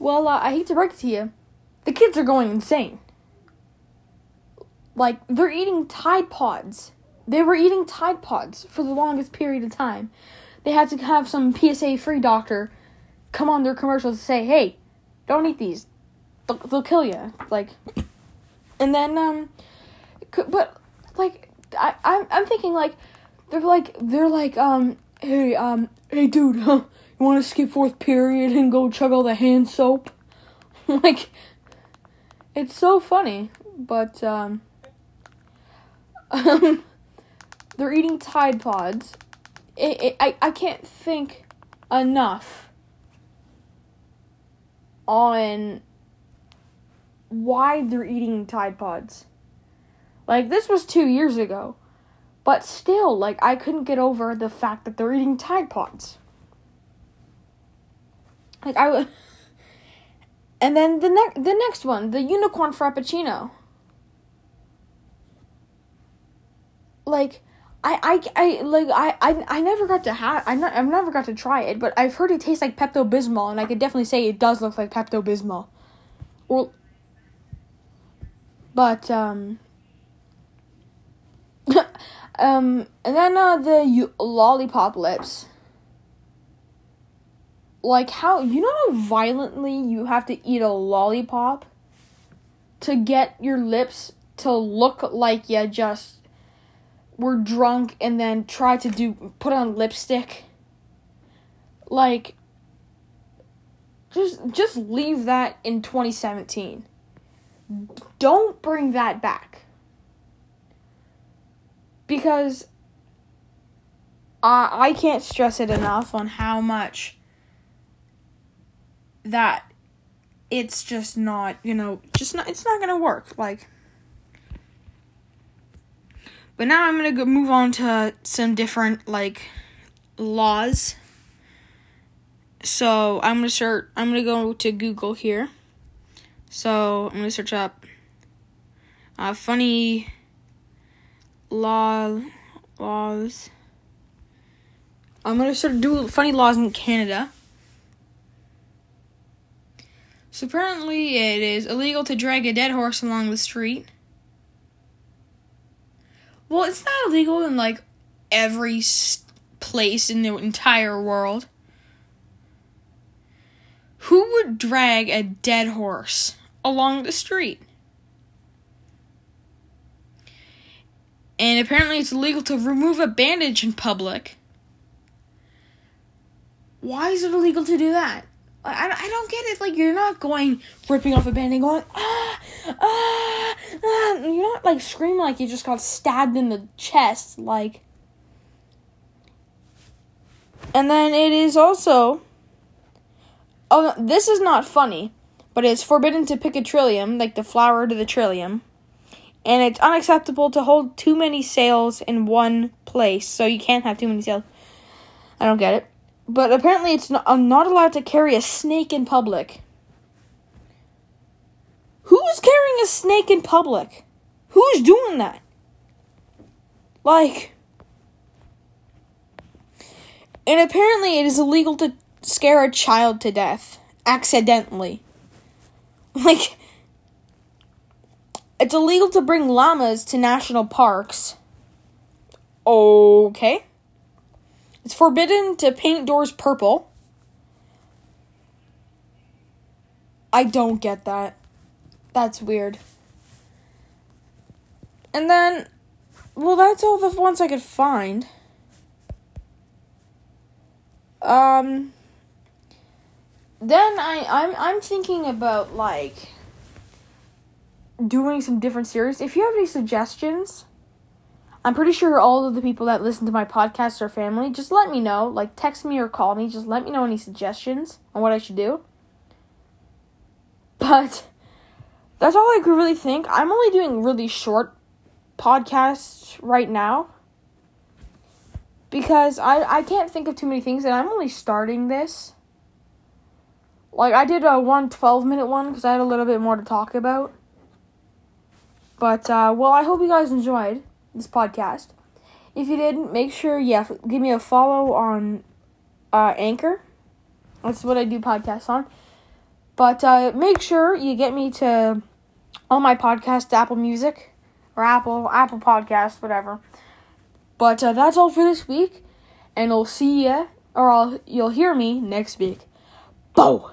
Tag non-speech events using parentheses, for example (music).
Well, uh, I hate to break it to you, the kids are going insane. Like they're eating Tide Pods. They were eating Tide Pods for the longest period of time. They had to have some PSA free doctor come on their commercials to say, "Hey, don't eat these. They'll, they'll kill you." Like, and then um, but like I I'm I'm thinking like they're like they're like um hey um hey dude huh, you want to skip fourth period and go chug all the hand soap? (laughs) Like it's so funny but um um they're eating tide pods. It, it, I, I can't think enough on why they're eating tide pods. Like this was two years ago but still, like I couldn't get over the fact that they're eating Tide Pods. Like I would, (laughs) and then the next the next one, the unicorn frappuccino. Like, I I I like I I, I never got to have I not, I've never got to try it, but I've heard it tastes like Pepto Bismol, and I could definitely say it does look like Pepto Bismol. Well, but um. (laughs) Um, and then uh, the you, lollipop lips. Like how you know how violently you have to eat a lollipop to get your lips to look like you just were drunk and then try to do put on lipstick. Like just just leave that in 2017. Don't bring that back because I I can't stress it enough on how much that it's just not, you know, just not it's not going to work like But now I'm going to go move on to some different like laws. So, I'm going to start I'm going to go to Google here. So, I'm going to search up uh, funny law laws. I'm gonna sort of do funny laws in Canada. So apparently, it is illegal to drag a dead horse along the street. Well, it's not illegal in like every place in the entire world. Who would drag a dead horse along the street? and apparently it's illegal to remove a bandage in public. Why is it illegal to do that? I, I don't get it. Like, you're not going ripping off a bandage going, ah, ah, ah. You're not, like, screaming like you just got stabbed in the chest. Like, and then it is also, oh, this is not funny, but it's forbidden to pick a trillium, like the flower to the trillium and it's unacceptable to hold too many sales in one place. So you can't have too many sales. I don't get it. But apparently, it's not, I'm not allowed to carry a snake in public. Who's carrying a snake in public? Who's doing that? Like. And apparently, it is illegal to scare a child to death accidentally. (laughs) Like, it's illegal to bring llamas to national parks. Okay. It's forbidden to paint doors purple. I don't get that. That's weird. And then, well, that's all the ones I could find. Um. Then I I'm I'm thinking about like doing some different series. If you have any suggestions, I'm pretty sure all of the people that listen to my podcast are family. Just let me know. Like, text me or call me. Just let me know any suggestions on what I should do. But that's all I could really think. I'm only doing really short podcasts right now because I, I can't think of too many things and I'm only starting this. Like, I did a one 12 minute one because I had a little bit more to talk about. But, uh, well, I hope you guys enjoyed this podcast. If you didn't, make sure, yeah, give me a follow on uh, Anchor. That's what I do podcasts on. But uh, make sure you get me to all my podcasts, Apple Music or Apple Apple Podcast, whatever. But uh, that's all for this week, and I'll see ya or I'll you'll hear me next week. Bow.